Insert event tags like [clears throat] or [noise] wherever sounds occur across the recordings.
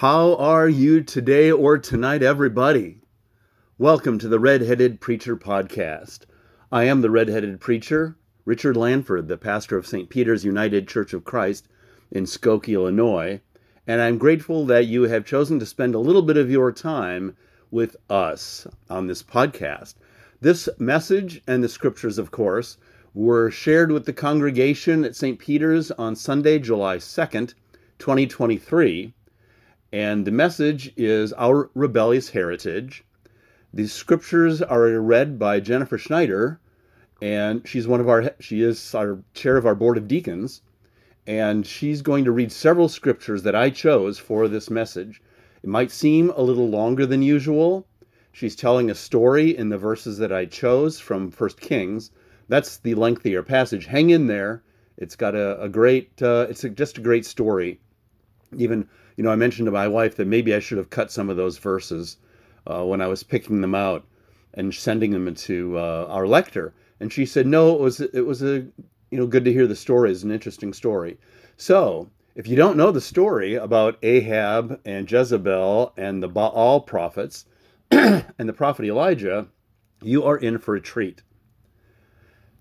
How are you today or tonight, everybody? Welcome to the Redheaded Preacher Podcast. I am the Redheaded Preacher, Richard Lanford, the pastor of St. Peter's United Church of Christ in Skokie, Illinois, and I'm grateful that you have chosen to spend a little bit of your time with us on this podcast. This message and the scriptures, of course, were shared with the congregation at St. Peter's on Sunday, July 2nd, 2023. And the message is Our Rebellious Heritage. The scriptures are read by Jennifer Schneider, and she's one of our she is our chair of our board of deacons, and she's going to read several scriptures that I chose for this message. It might seem a little longer than usual. She's telling a story in the verses that I chose from First Kings. That's the lengthier passage. Hang in there. It's got a, a great, uh, it's a, just a great story. Even, you know, I mentioned to my wife that maybe I should have cut some of those verses uh, when I was picking them out and sending them to uh, our lector. And she said, no, it was, it was a, you know, good to hear the story. It's an interesting story. So if you don't know the story about Ahab and Jezebel and the Baal prophets [clears throat] and the prophet Elijah, you are in for a treat.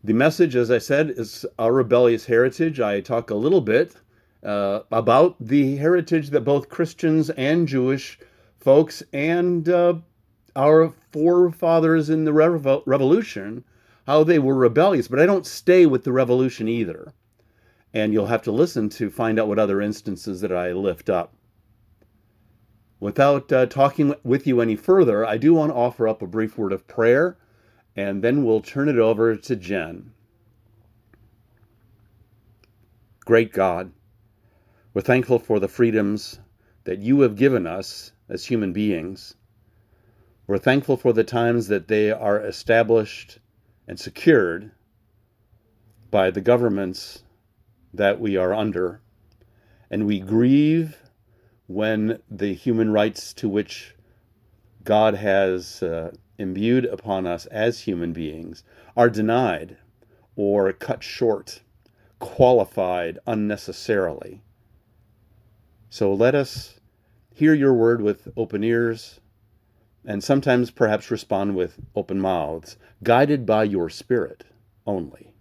The message, as I said, is our rebellious heritage. I talk a little bit uh, about the heritage that both Christians and Jewish folks and uh, our forefathers in the Revo- revolution, how they were rebellious. But I don't stay with the revolution either. And you'll have to listen to find out what other instances that I lift up. Without uh, talking with you any further, I do want to offer up a brief word of prayer, and then we'll turn it over to Jen. Great God, we're thankful for the freedoms that you have given us as human beings. We're thankful for the times that they are established and secured by the governments that we are under. And we grieve when the human rights to which God has uh, imbued upon us as human beings are denied or cut short, qualified unnecessarily. So let us hear your word with open ears, and sometimes perhaps respond with open mouths, guided by your Spirit only.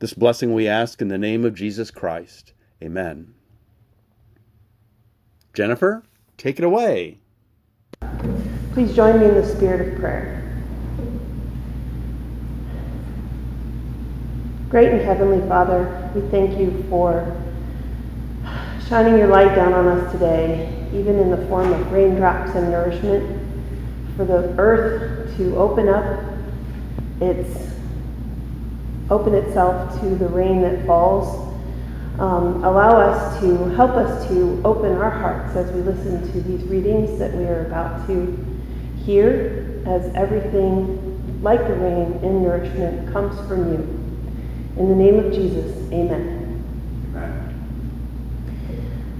This blessing we ask in the name of Jesus Christ. Amen. Jennifer, take it away. Please join me in the spirit of prayer. Great and Heavenly Father, we thank you for shining your light down on us today, even in the form of raindrops and nourishment, for the earth to open up its open itself to the rain that falls. Um, allow us to help us to open our hearts as we listen to these readings that we are about to hear, as everything like the rain and nourishment comes from you. In the name of Jesus, amen.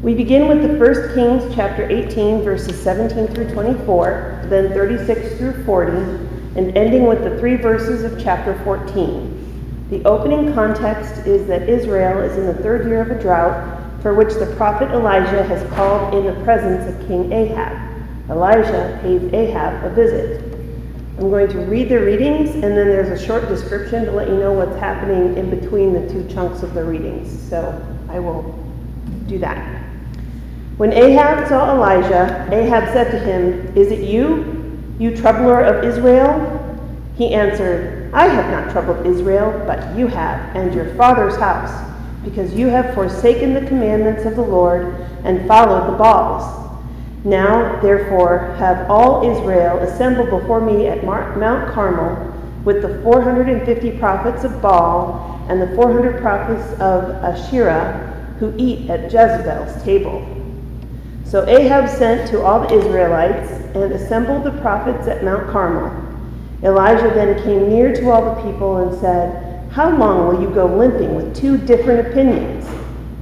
We begin with the 1 Kings chapter 18, verses 17 through 24, then 36 through 40, and ending with the three verses of chapter 14. The opening context is that Israel is in the third year of a drought, for which the prophet Elijah has called in the presence of King Ahab. Elijah pays Ahab a visit. I'm going to read the readings, and then there's a short description to let you know what's happening in between the two chunks of the readings. So I will do that. When Ahab saw Elijah, Ahab said to him, Is it you, you troubler of Israel? He answered, I have not troubled Israel, but you have, and your father's house, because you have forsaken the commandments of the Lord and followed the Baals. Now, therefore, have all Israel assemble before me at Mount Carmel with the 450 prophets of Baal and the 400 prophets of Asherah who eat at Jezebel's table. So Ahab sent to all the Israelites and assembled the prophets at Mount Carmel. Elijah then came near to all the people and said, How long will you go limping with two different opinions?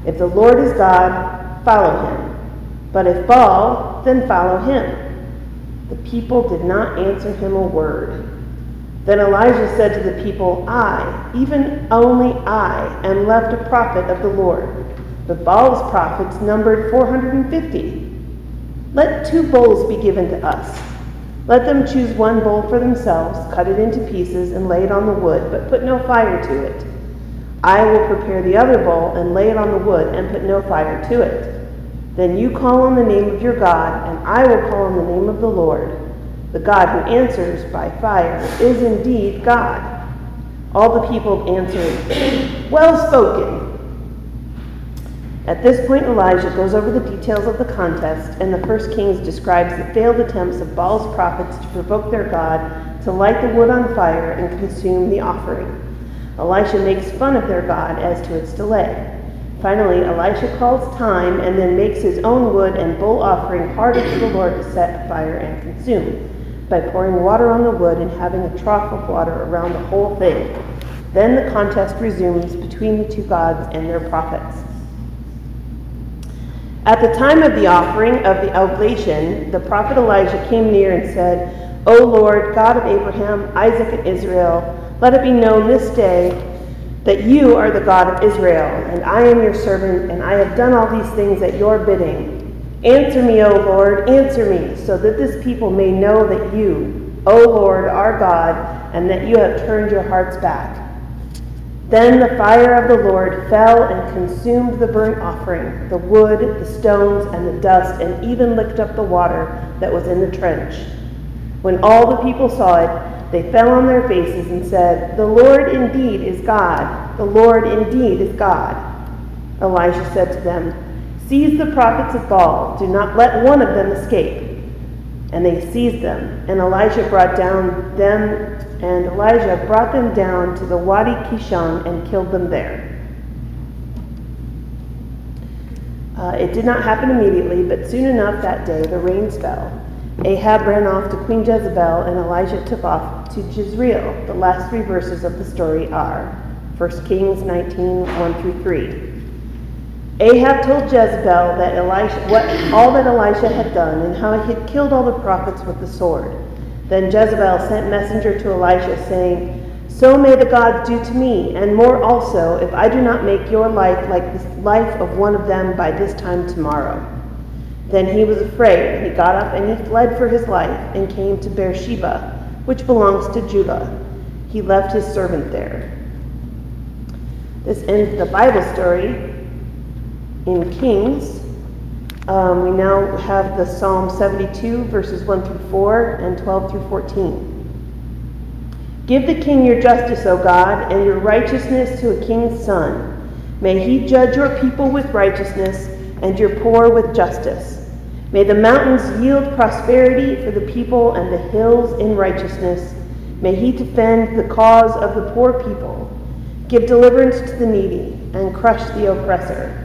If the Lord is God, follow him. But if Baal, then follow him. The people did not answer him a word. Then Elijah said to the people, I, even only I, am left a prophet of the Lord. But Baal's prophets numbered 450. Let two bowls be given to us. Let them choose one bowl for themselves, cut it into pieces, and lay it on the wood, but put no fire to it. I will prepare the other bowl and lay it on the wood, and put no fire to it. Then you call on the name of your God, and I will call on the name of the Lord. The God who answers by fire is indeed God. All the people answered, Well spoken. At this point, Elijah goes over the details of the contest, and the first Kings describes the failed attempts of Baal's prophets to provoke their God to light the wood on fire and consume the offering. Elisha makes fun of their God as to its delay. Finally, Elisha calls time and then makes his own wood and bull offering harder to the Lord to set fire and consume by pouring water on the wood and having a trough of water around the whole thing. Then the contest resumes between the two gods and their prophets. At the time of the offering of the oblation, the prophet Elijah came near and said, O Lord, God of Abraham, Isaac, and Israel, let it be known this day that you are the God of Israel, and I am your servant, and I have done all these things at your bidding. Answer me, O Lord, answer me, so that this people may know that you, O Lord, are God, and that you have turned your hearts back. Then the fire of the Lord fell and consumed the burnt offering, the wood, the stones, and the dust, and even licked up the water that was in the trench. When all the people saw it, they fell on their faces and said, The Lord indeed is God. The Lord indeed is God. Elijah said to them, Seize the prophets of Baal. Do not let one of them escape. And they seized them, and Elijah brought down them and Elijah brought them down to the Wadi Kishon and killed them there. Uh, it did not happen immediately, but soon enough that day the rains fell. Ahab ran off to Queen Jezebel, and Elijah took off to Jezreel. The last three verses of the story are 1 Kings 19 1 through 3. Ahab told Jezebel that Elisha, what, all that Elisha had done and how he had killed all the prophets with the sword. Then Jezebel sent messenger to Elisha, saying, So may the gods do to me, and more also, if I do not make your life like the life of one of them by this time tomorrow. Then he was afraid. He got up and he fled for his life and came to Beersheba, which belongs to Judah. He left his servant there. This ends the Bible story in Kings. Um, we now have the Psalm 72, verses 1 through 4 and 12 through 14. Give the king your justice, O God, and your righteousness to a king's son. May he judge your people with righteousness and your poor with justice. May the mountains yield prosperity for the people and the hills in righteousness. May he defend the cause of the poor people, give deliverance to the needy, and crush the oppressor.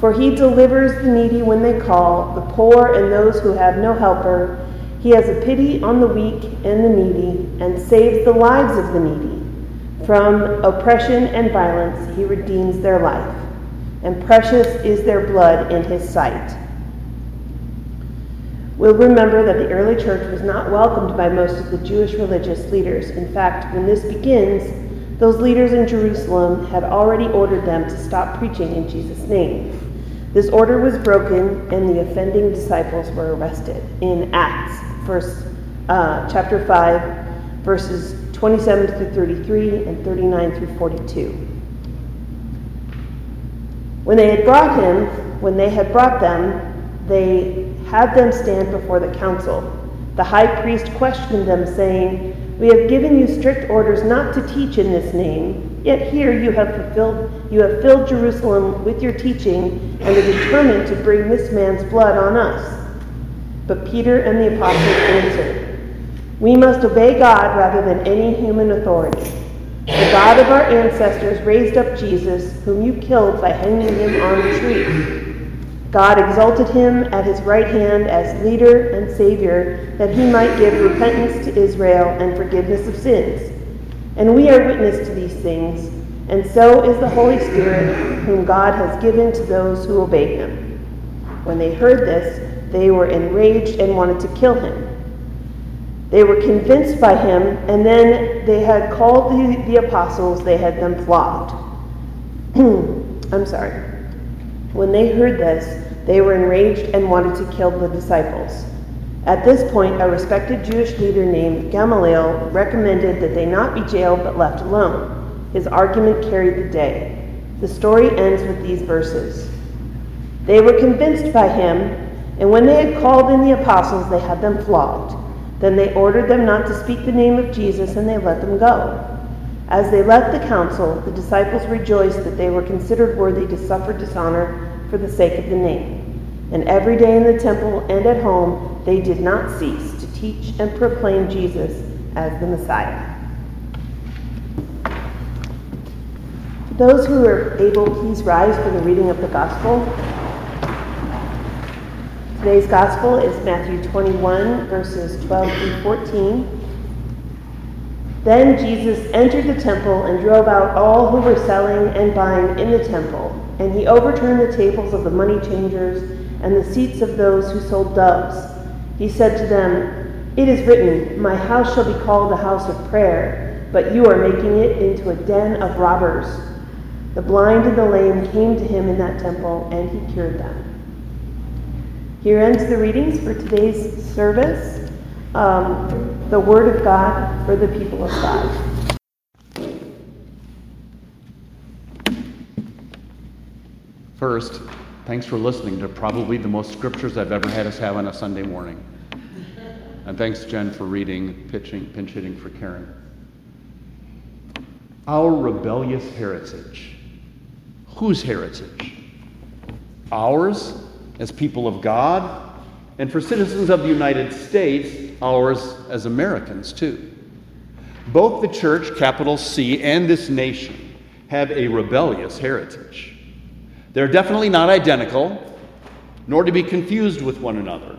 For he delivers the needy when they call, the poor and those who have no helper. He has a pity on the weak and the needy, and saves the lives of the needy. From oppression and violence he redeems their life, and precious is their blood in his sight. We'll remember that the early church was not welcomed by most of the Jewish religious leaders. In fact, when this begins, those leaders in Jerusalem had already ordered them to stop preaching in Jesus' name. This order was broken, and the offending disciples were arrested. In Acts, verse, uh, chapter 5, verses 27 through 33 and 39 through 42. When they had brought him, when they had brought them, they had them stand before the council. The high priest questioned them, saying, We have given you strict orders not to teach in this name Yet here you have fulfilled you have filled Jerusalem with your teaching and are determined to bring this man's blood on us. But Peter and the apostles answered, We must obey God rather than any human authority. The God of our ancestors raised up Jesus, whom you killed by hanging him on a tree. God exalted him at his right hand as leader and savior, that he might give repentance to Israel and forgiveness of sins. And we are witness to these things, and so is the Holy Spirit, whom God has given to those who obey him. When they heard this, they were enraged and wanted to kill him. They were convinced by him, and then they had called the, the apostles, they had them flogged. [clears throat] I'm sorry. When they heard this, they were enraged and wanted to kill the disciples. At this point, a respected Jewish leader named Gamaliel recommended that they not be jailed but left alone. His argument carried the day. The story ends with these verses. They were convinced by him, and when they had called in the apostles, they had them flogged. Then they ordered them not to speak the name of Jesus, and they let them go. As they left the council, the disciples rejoiced that they were considered worthy to suffer dishonor for the sake of the name. And every day in the temple and at home, they did not cease to teach and proclaim Jesus as the Messiah. Those who are able, please rise for the reading of the gospel. Today's gospel is Matthew 21, verses 12 through 14. Then Jesus entered the temple and drove out all who were selling and buying in the temple, and he overturned the tables of the money changers and the seats of those who sold doves. He said to them, It is written, My house shall be called a house of prayer, but you are making it into a den of robbers. The blind and the lame came to him in that temple, and he cured them. Here ends the readings for today's service. Um, the Word of God for the people of God. First, Thanks for listening to probably the most scriptures I've ever had us have on a Sunday morning. And thanks, Jen, for reading, pitching, pinch hitting for Karen. Our rebellious heritage. Whose heritage? Ours as people of God, and for citizens of the United States, ours as Americans, too. Both the church, capital C, and this nation have a rebellious heritage. They're definitely not identical, nor to be confused with one another.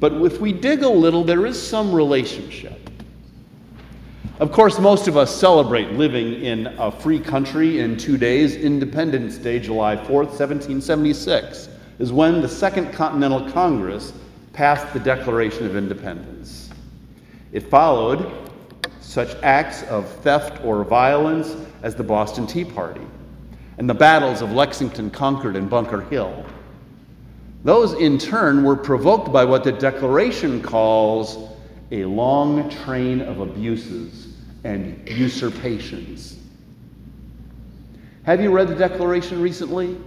But if we dig a little, there is some relationship. Of course, most of us celebrate living in a free country in two days. Independence Day, July 4th, 1776, is when the Second Continental Congress passed the Declaration of Independence. It followed such acts of theft or violence as the Boston Tea Party and the battles of Lexington, Concord, and Bunker Hill. Those, in turn, were provoked by what the Declaration calls a long train of abuses and usurpations. Have you read the Declaration recently?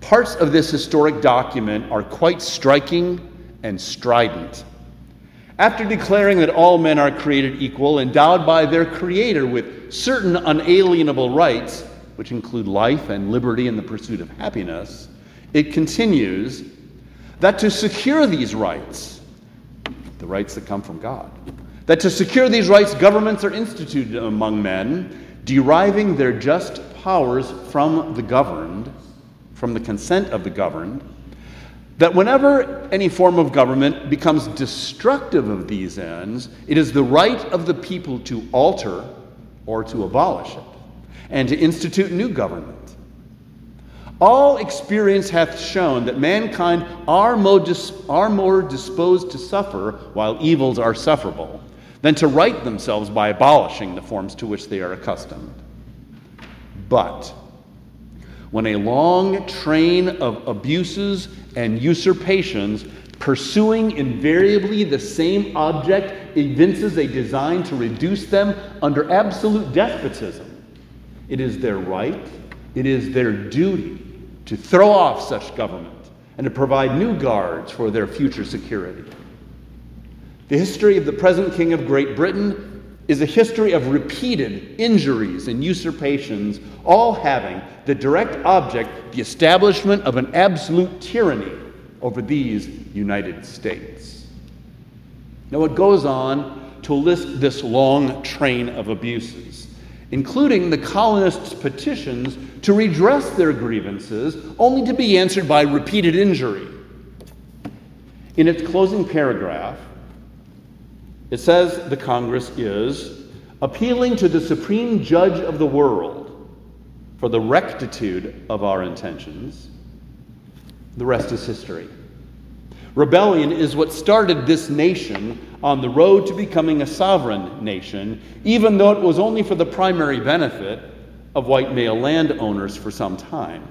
Parts of this historic document are quite striking and strident. After declaring that all men are created equal, endowed by their Creator with certain unalienable rights, which include life and liberty and the pursuit of happiness, it continues that to secure these rights, the rights that come from God, that to secure these rights, governments are instituted among men, deriving their just powers from the governed, from the consent of the governed, that whenever any form of government becomes destructive of these ends, it is the right of the people to alter or to abolish it and to institute new government. All experience hath shown that mankind are more, disposed to suffer while evils are sufferable than to right themselves by abolishing the forms to which they are accustomed. But when a long train of abuses and usurpations pursuing invariably the same object evinces a design to reduce them under absolute despotism, it is their right, it is their duty to throw off such government and to provide new guards for their future security. The history of the present King of Great Britain is a history of repeated injuries and usurpations, all having the direct object the establishment of an absolute tyranny over these United States. Now, it goes on to list this long train of abuses including the colonists' petitions to redress their grievances, only to be answered by repeated injury. In its closing paragraph, it says the Congress is appealing to the supreme judge of the world for the rectitude of our intentions. The rest is history. Rebellion is what started this nation on the road to becoming a sovereign nation, even though it was only for the primary benefit of white male landowners for some time.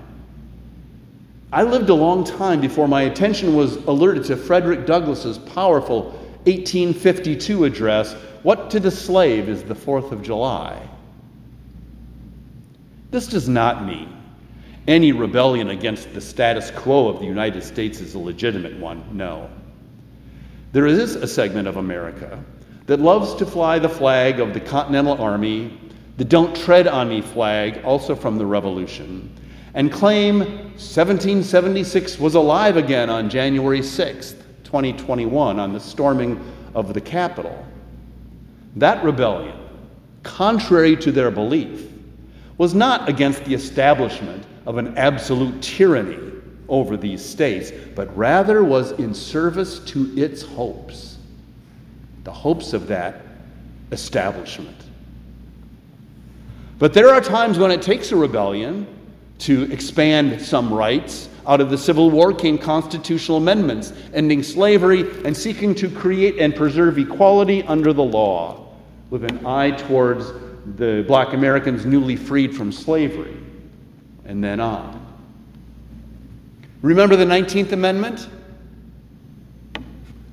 I lived a long time before my attention was alerted to Frederick Douglass's powerful 1852 address, What to the Slave is the Fourth of July. This does not mean any rebellion against the status quo of the United States is a legitimate one. No. There is a segment of America that loves to fly the flag of the Continental Army, the Don't Tread on Me flag, also from the Revolution, and claim 1776 was alive again on January 6th, 2021, on the storming of the Capitol. That rebellion, contrary to their belief, was not against the establishment of an absolute tyranny over these states, but rather was in service to its hopes, the hopes of that establishment. But there are times when it takes a rebellion to expand some rights. Out of the Civil War came constitutional amendments ending slavery and seeking to create and preserve equality under the law, with an eye towards the black Americans newly freed from slavery, and then on. Remember the 19th Amendment?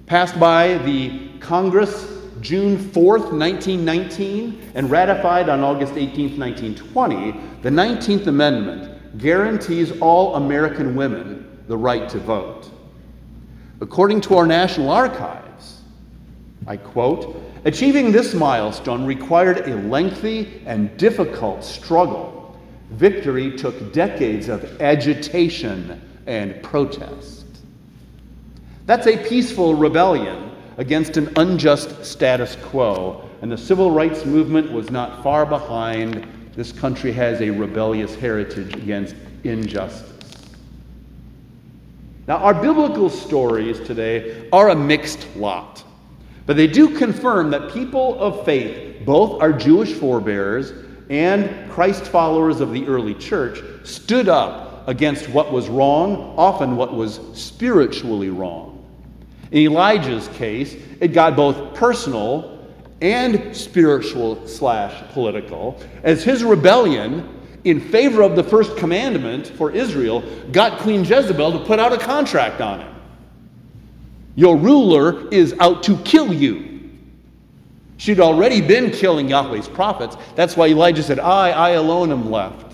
Passed by the Congress June 4th, 1919, and ratified on August 18th, 1920. The 19th Amendment guarantees all American women the right to vote. According to our National Archives, I quote, achieving this milestone required a lengthy and difficult struggle. Victory took decades of agitation and protest. That's a peaceful rebellion against an unjust status quo, and the civil rights movement was not far behind. This country has a rebellious heritage against injustice. Now, our biblical stories today are a mixed lot, but they do confirm that people of faith, both our Jewish forebears and Christ followers of the early church, stood up against what was wrong, often what was spiritually wrong. In Elijah's case, it got both personal and spiritual slash political, as his rebellion in favor of the first commandment for Israel got Queen Jezebel to put out a contract on him. Your ruler is out to kill you. She'd already been killing Yahweh's prophets. That's why Elijah said, I, I alone am left.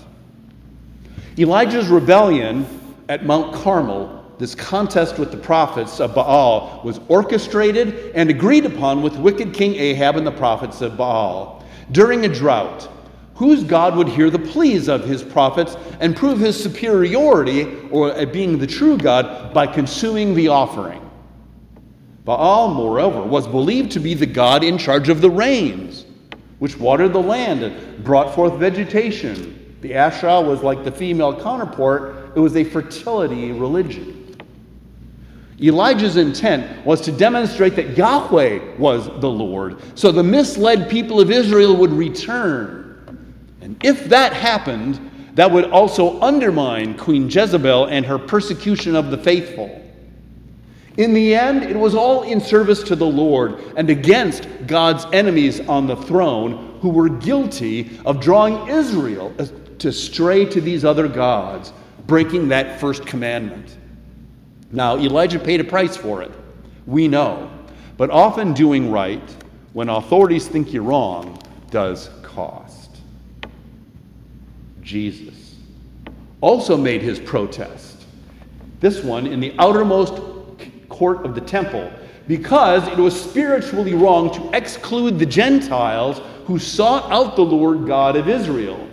Elijah's rebellion at Mount Carmel, this contest with the prophets of Baal, was orchestrated and agreed upon with wicked King Ahab and the prophets of Baal. During a drought, whose God would hear the pleas of his prophets and prove his superiority, or uh, being the true God, by consuming the offering. Baal, moreover, was believed to be the God in charge of the rains, which watered the land and brought forth vegetation the Asherah was like the female counterpart, it was a fertility religion. Elijah's intent was to demonstrate that Yahweh was the Lord, so the misled people of Israel would return. And if that happened, that would also undermine Queen Jezebel and her persecution of the faithful. In the end, it was all in service to the Lord and against God's enemies on the throne who were guilty of drawing Israel to stray to these other gods, breaking that first commandment. Now, Elijah paid a price for it. We know. But often doing right, when authorities think you're wrong, does cost. Jesus also made his protest, this one in the outermost court of the temple, because it was spiritually wrong to exclude the Gentiles who sought out the Lord God of Israel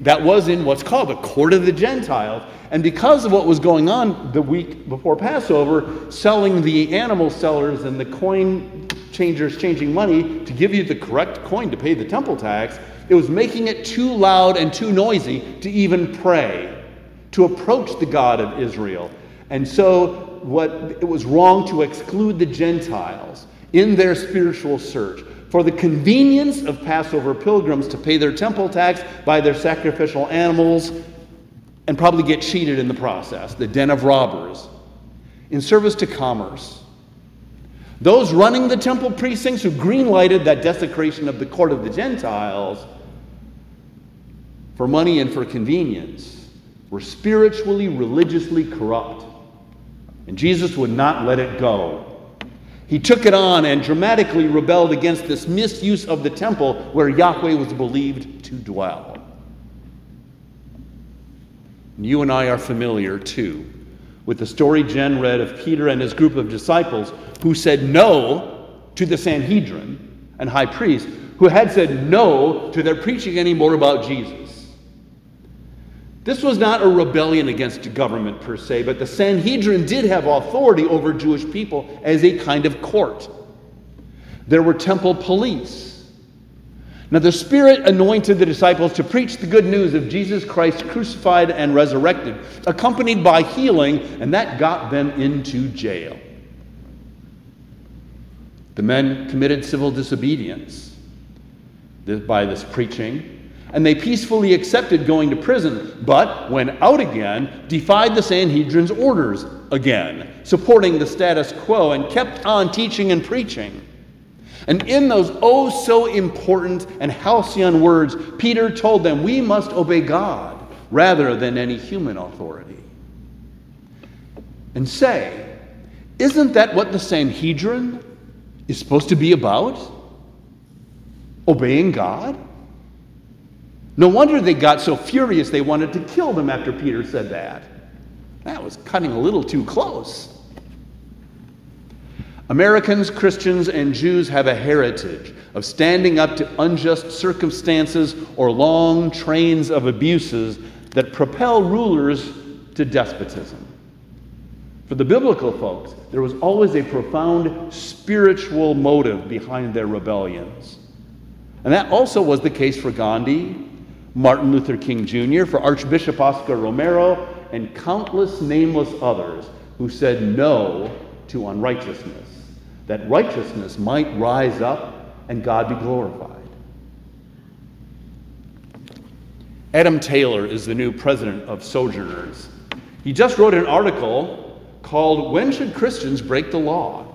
that was in what's called the court of the Gentiles. And because of what was going on the week before Passover, selling the animal sellers and the coin changers changing money to give you the correct coin to pay the temple tax, it was making it too loud and too noisy to even pray, to approach the God of Israel. And so what it was wrong to exclude the Gentiles in their spiritual search for the convenience of Passover pilgrims to pay their temple tax, buy their sacrificial animals, and probably get cheated in the process, the den of robbers, in service to commerce. Those running the temple precincts who greenlighted that desecration of the court of the Gentiles for money and for convenience were spiritually, religiously corrupt. And Jesus would not let it go. He took it on and dramatically rebelled against this misuse of the temple where Yahweh was believed to dwell. And you and I are familiar too with the story Jen read of Peter and his group of disciples who said no to the Sanhedrin and high priest, who had said no to their preaching anymore about Jesus. This was not a rebellion against government per se, but the Sanhedrin did have authority over Jewish people as a kind of court. There were temple police now, the Spirit anointed the disciples to preach the good news of Jesus Christ crucified and resurrected, accompanied by healing, and that got them into jail. The men committed civil disobedience by this preaching, and they peacefully accepted going to prison, but when out again, defied the Sanhedrin's orders again, supporting the status quo, and kept on teaching and preaching. And in those oh so important and halcyon words, Peter told them, We must obey God rather than any human authority. And say, Isn't that what the Sanhedrin is supposed to be about? Obeying God? No wonder they got so furious they wanted to kill them after Peter said that. That was cutting a little too close. Americans, Christians, and Jews have a heritage of standing up to unjust circumstances or long trains of abuses that propel rulers to despotism. For the biblical folks, there was always a profound spiritual motive behind their rebellions. And that also was the case for Gandhi, Martin Luther King Jr., for Archbishop Oscar Romero, and countless nameless others who said no to unrighteousness that righteousness might rise up and God be glorified. Adam Taylor is the new president of Sojourners. He just wrote an article called When Should Christians Break the Law?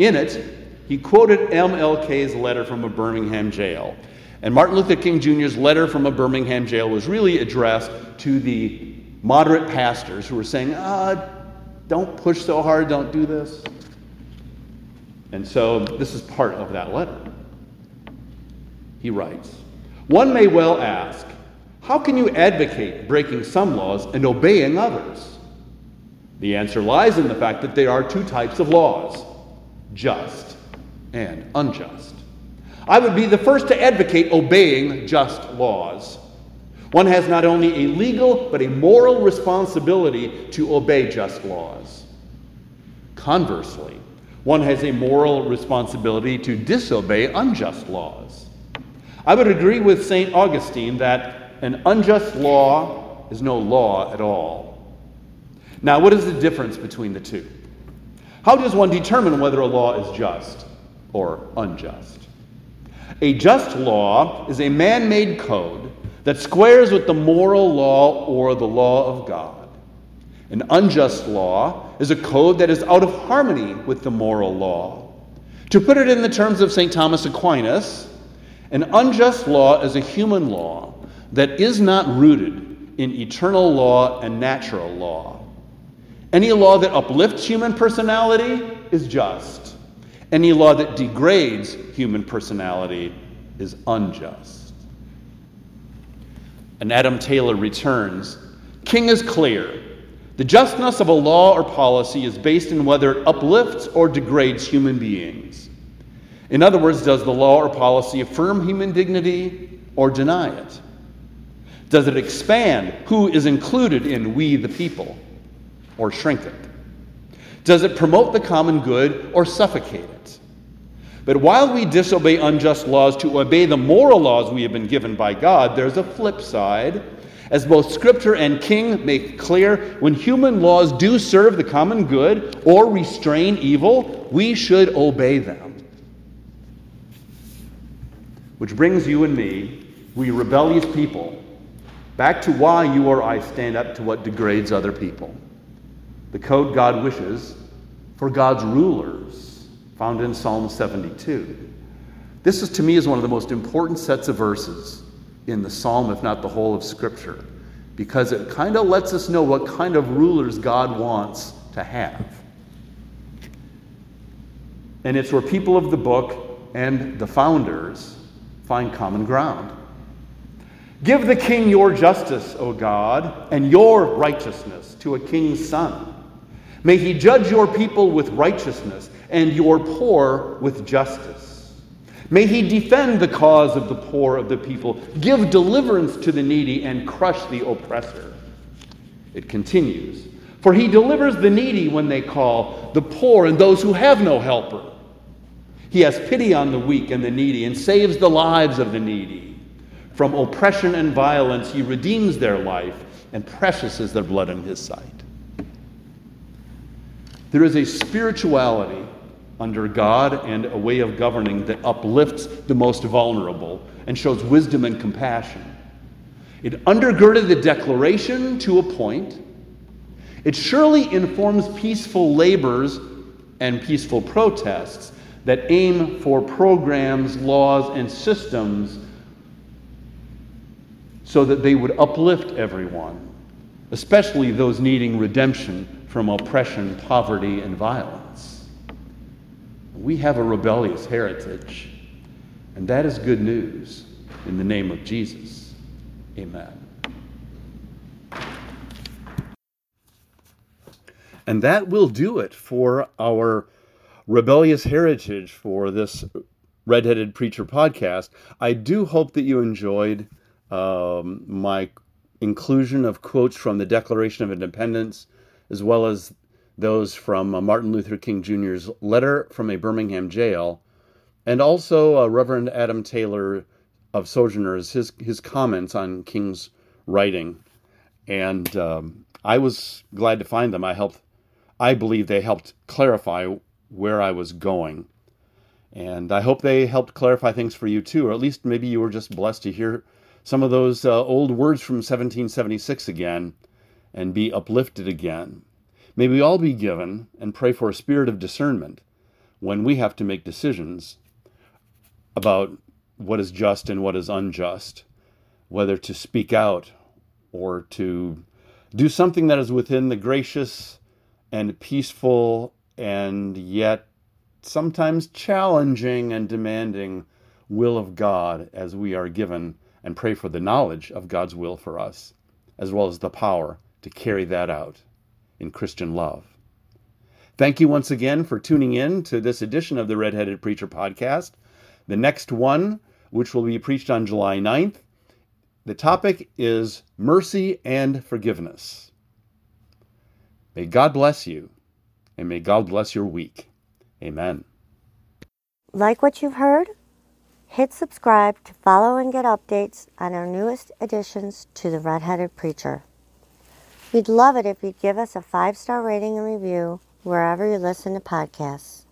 In it, he quoted MLK's letter from a Birmingham jail. And Martin Luther King Jr.'s letter from a Birmingham jail was really addressed to the moderate pastors who were saying, ah, don't push so hard, don't do this. And so this is part of that letter. He writes One may well ask, how can you advocate breaking some laws and obeying others? The answer lies in the fact that there are two types of laws just and unjust. I would be the first to advocate obeying just laws. One has not only a legal but a moral responsibility to obey just laws. Conversely, one has a moral responsibility to disobey unjust laws. I would agree with St. Augustine that an unjust law is no law at all. Now, what is the difference between the two? How does one determine whether a law is just or unjust? A just law is a man made code that squares with the moral law or the law of God. An unjust law is a code that is out of harmony with the moral law. To put it in the terms of St. Thomas Aquinas, an unjust law is a human law that is not rooted in eternal law and natural law. Any law that uplifts human personality is just. Any law that degrades human personality is unjust. And Adam Taylor returns King is clear. The justness of a law or policy is based in whether it uplifts or degrades human beings. In other words, does the law or policy affirm human dignity or deny it? Does it expand who is included in we the people or shrink it? Does it promote the common good or suffocate it? But while we disobey unjust laws to obey the moral laws we have been given by God, there's a flip side as both Scripture and King make clear, when human laws do serve the common good or restrain evil, we should obey them. Which brings you and me, we rebellious people, back to why you or I stand up to what degrades other people. The code God wishes for God's rulers, found in Psalm 72. This is to me is one of the most important sets of verses in the psalm, if not the whole of Scripture. because it kind of lets us know what kind of rulers God wants to have. And it's where people of the book and the founders find common ground. Give the king your justice, O God, and your righteousness to a king's son. May he judge your people with righteousness and your poor with justice. May he defend the cause of the poor of the people, give deliverance to the needy, and crush the oppressor. It continues For he delivers the needy when they call, the poor and those who have no helper. He has pity on the weak and the needy and saves the lives of the needy. From oppression and violence, he redeems their life, and precious is their blood in his sight. There is a spirituality under God and a way of governing that uplifts the most vulnerable and shows wisdom and compassion. It undergirded the Declaration to a point. It surely informs peaceful labors and peaceful protests that aim for programs, laws, and systems so that they would uplift everyone, especially those needing redemption from oppression, poverty, and violence. We have a rebellious heritage, and that is good news in the name of Jesus. Amen. And that will do it for our rebellious heritage for this Redheaded Preacher podcast. I do hope that you enjoyed um, my inclusion of quotes from the Declaration of Independence as well as those from uh, Martin Luther King Jr.'s letter from a Birmingham jail, and also uh, Reverend Adam Taylor of Sojourners, his, his comments on King's writing. And um, I was glad to find them. I helped, I believe they helped clarify where I was going. And I hope they helped clarify things for you too, or at least maybe you were just blessed to hear some of those uh, old words from 1776 again and be uplifted again. May we all be given and pray for a spirit of discernment when we have to make decisions about what is just and what is unjust, whether to speak out or to do something that is within the gracious and peaceful and yet sometimes challenging and demanding will of God as we are given and pray for the knowledge of God's will for us, as well as the power to carry that out in Christian love. Thank you once again for tuning in to this edition of the Redheaded Preacher podcast. The next one, which will be preached on July 9th, the topic is mercy and forgiveness. May God bless you, and may God bless your week. Amen. Like what you've heard? Hit subscribe to follow and get updates on our newest additions to the Redheaded Preacher. We'd love it if you'd give us a five star rating and review wherever you listen to podcasts.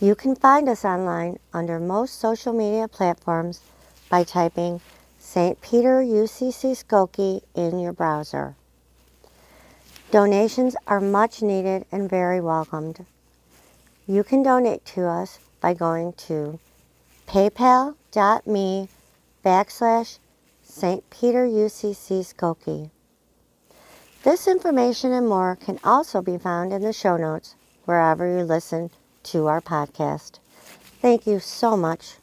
You can find us online under most social media platforms by typing St. Peter UCC Skokie in your browser. Donations are much needed and very welcomed. You can donate to us by going to paypal.me backslash St. Peter UCC Skokie. This information and more can also be found in the show notes wherever you listen to our podcast. Thank you so much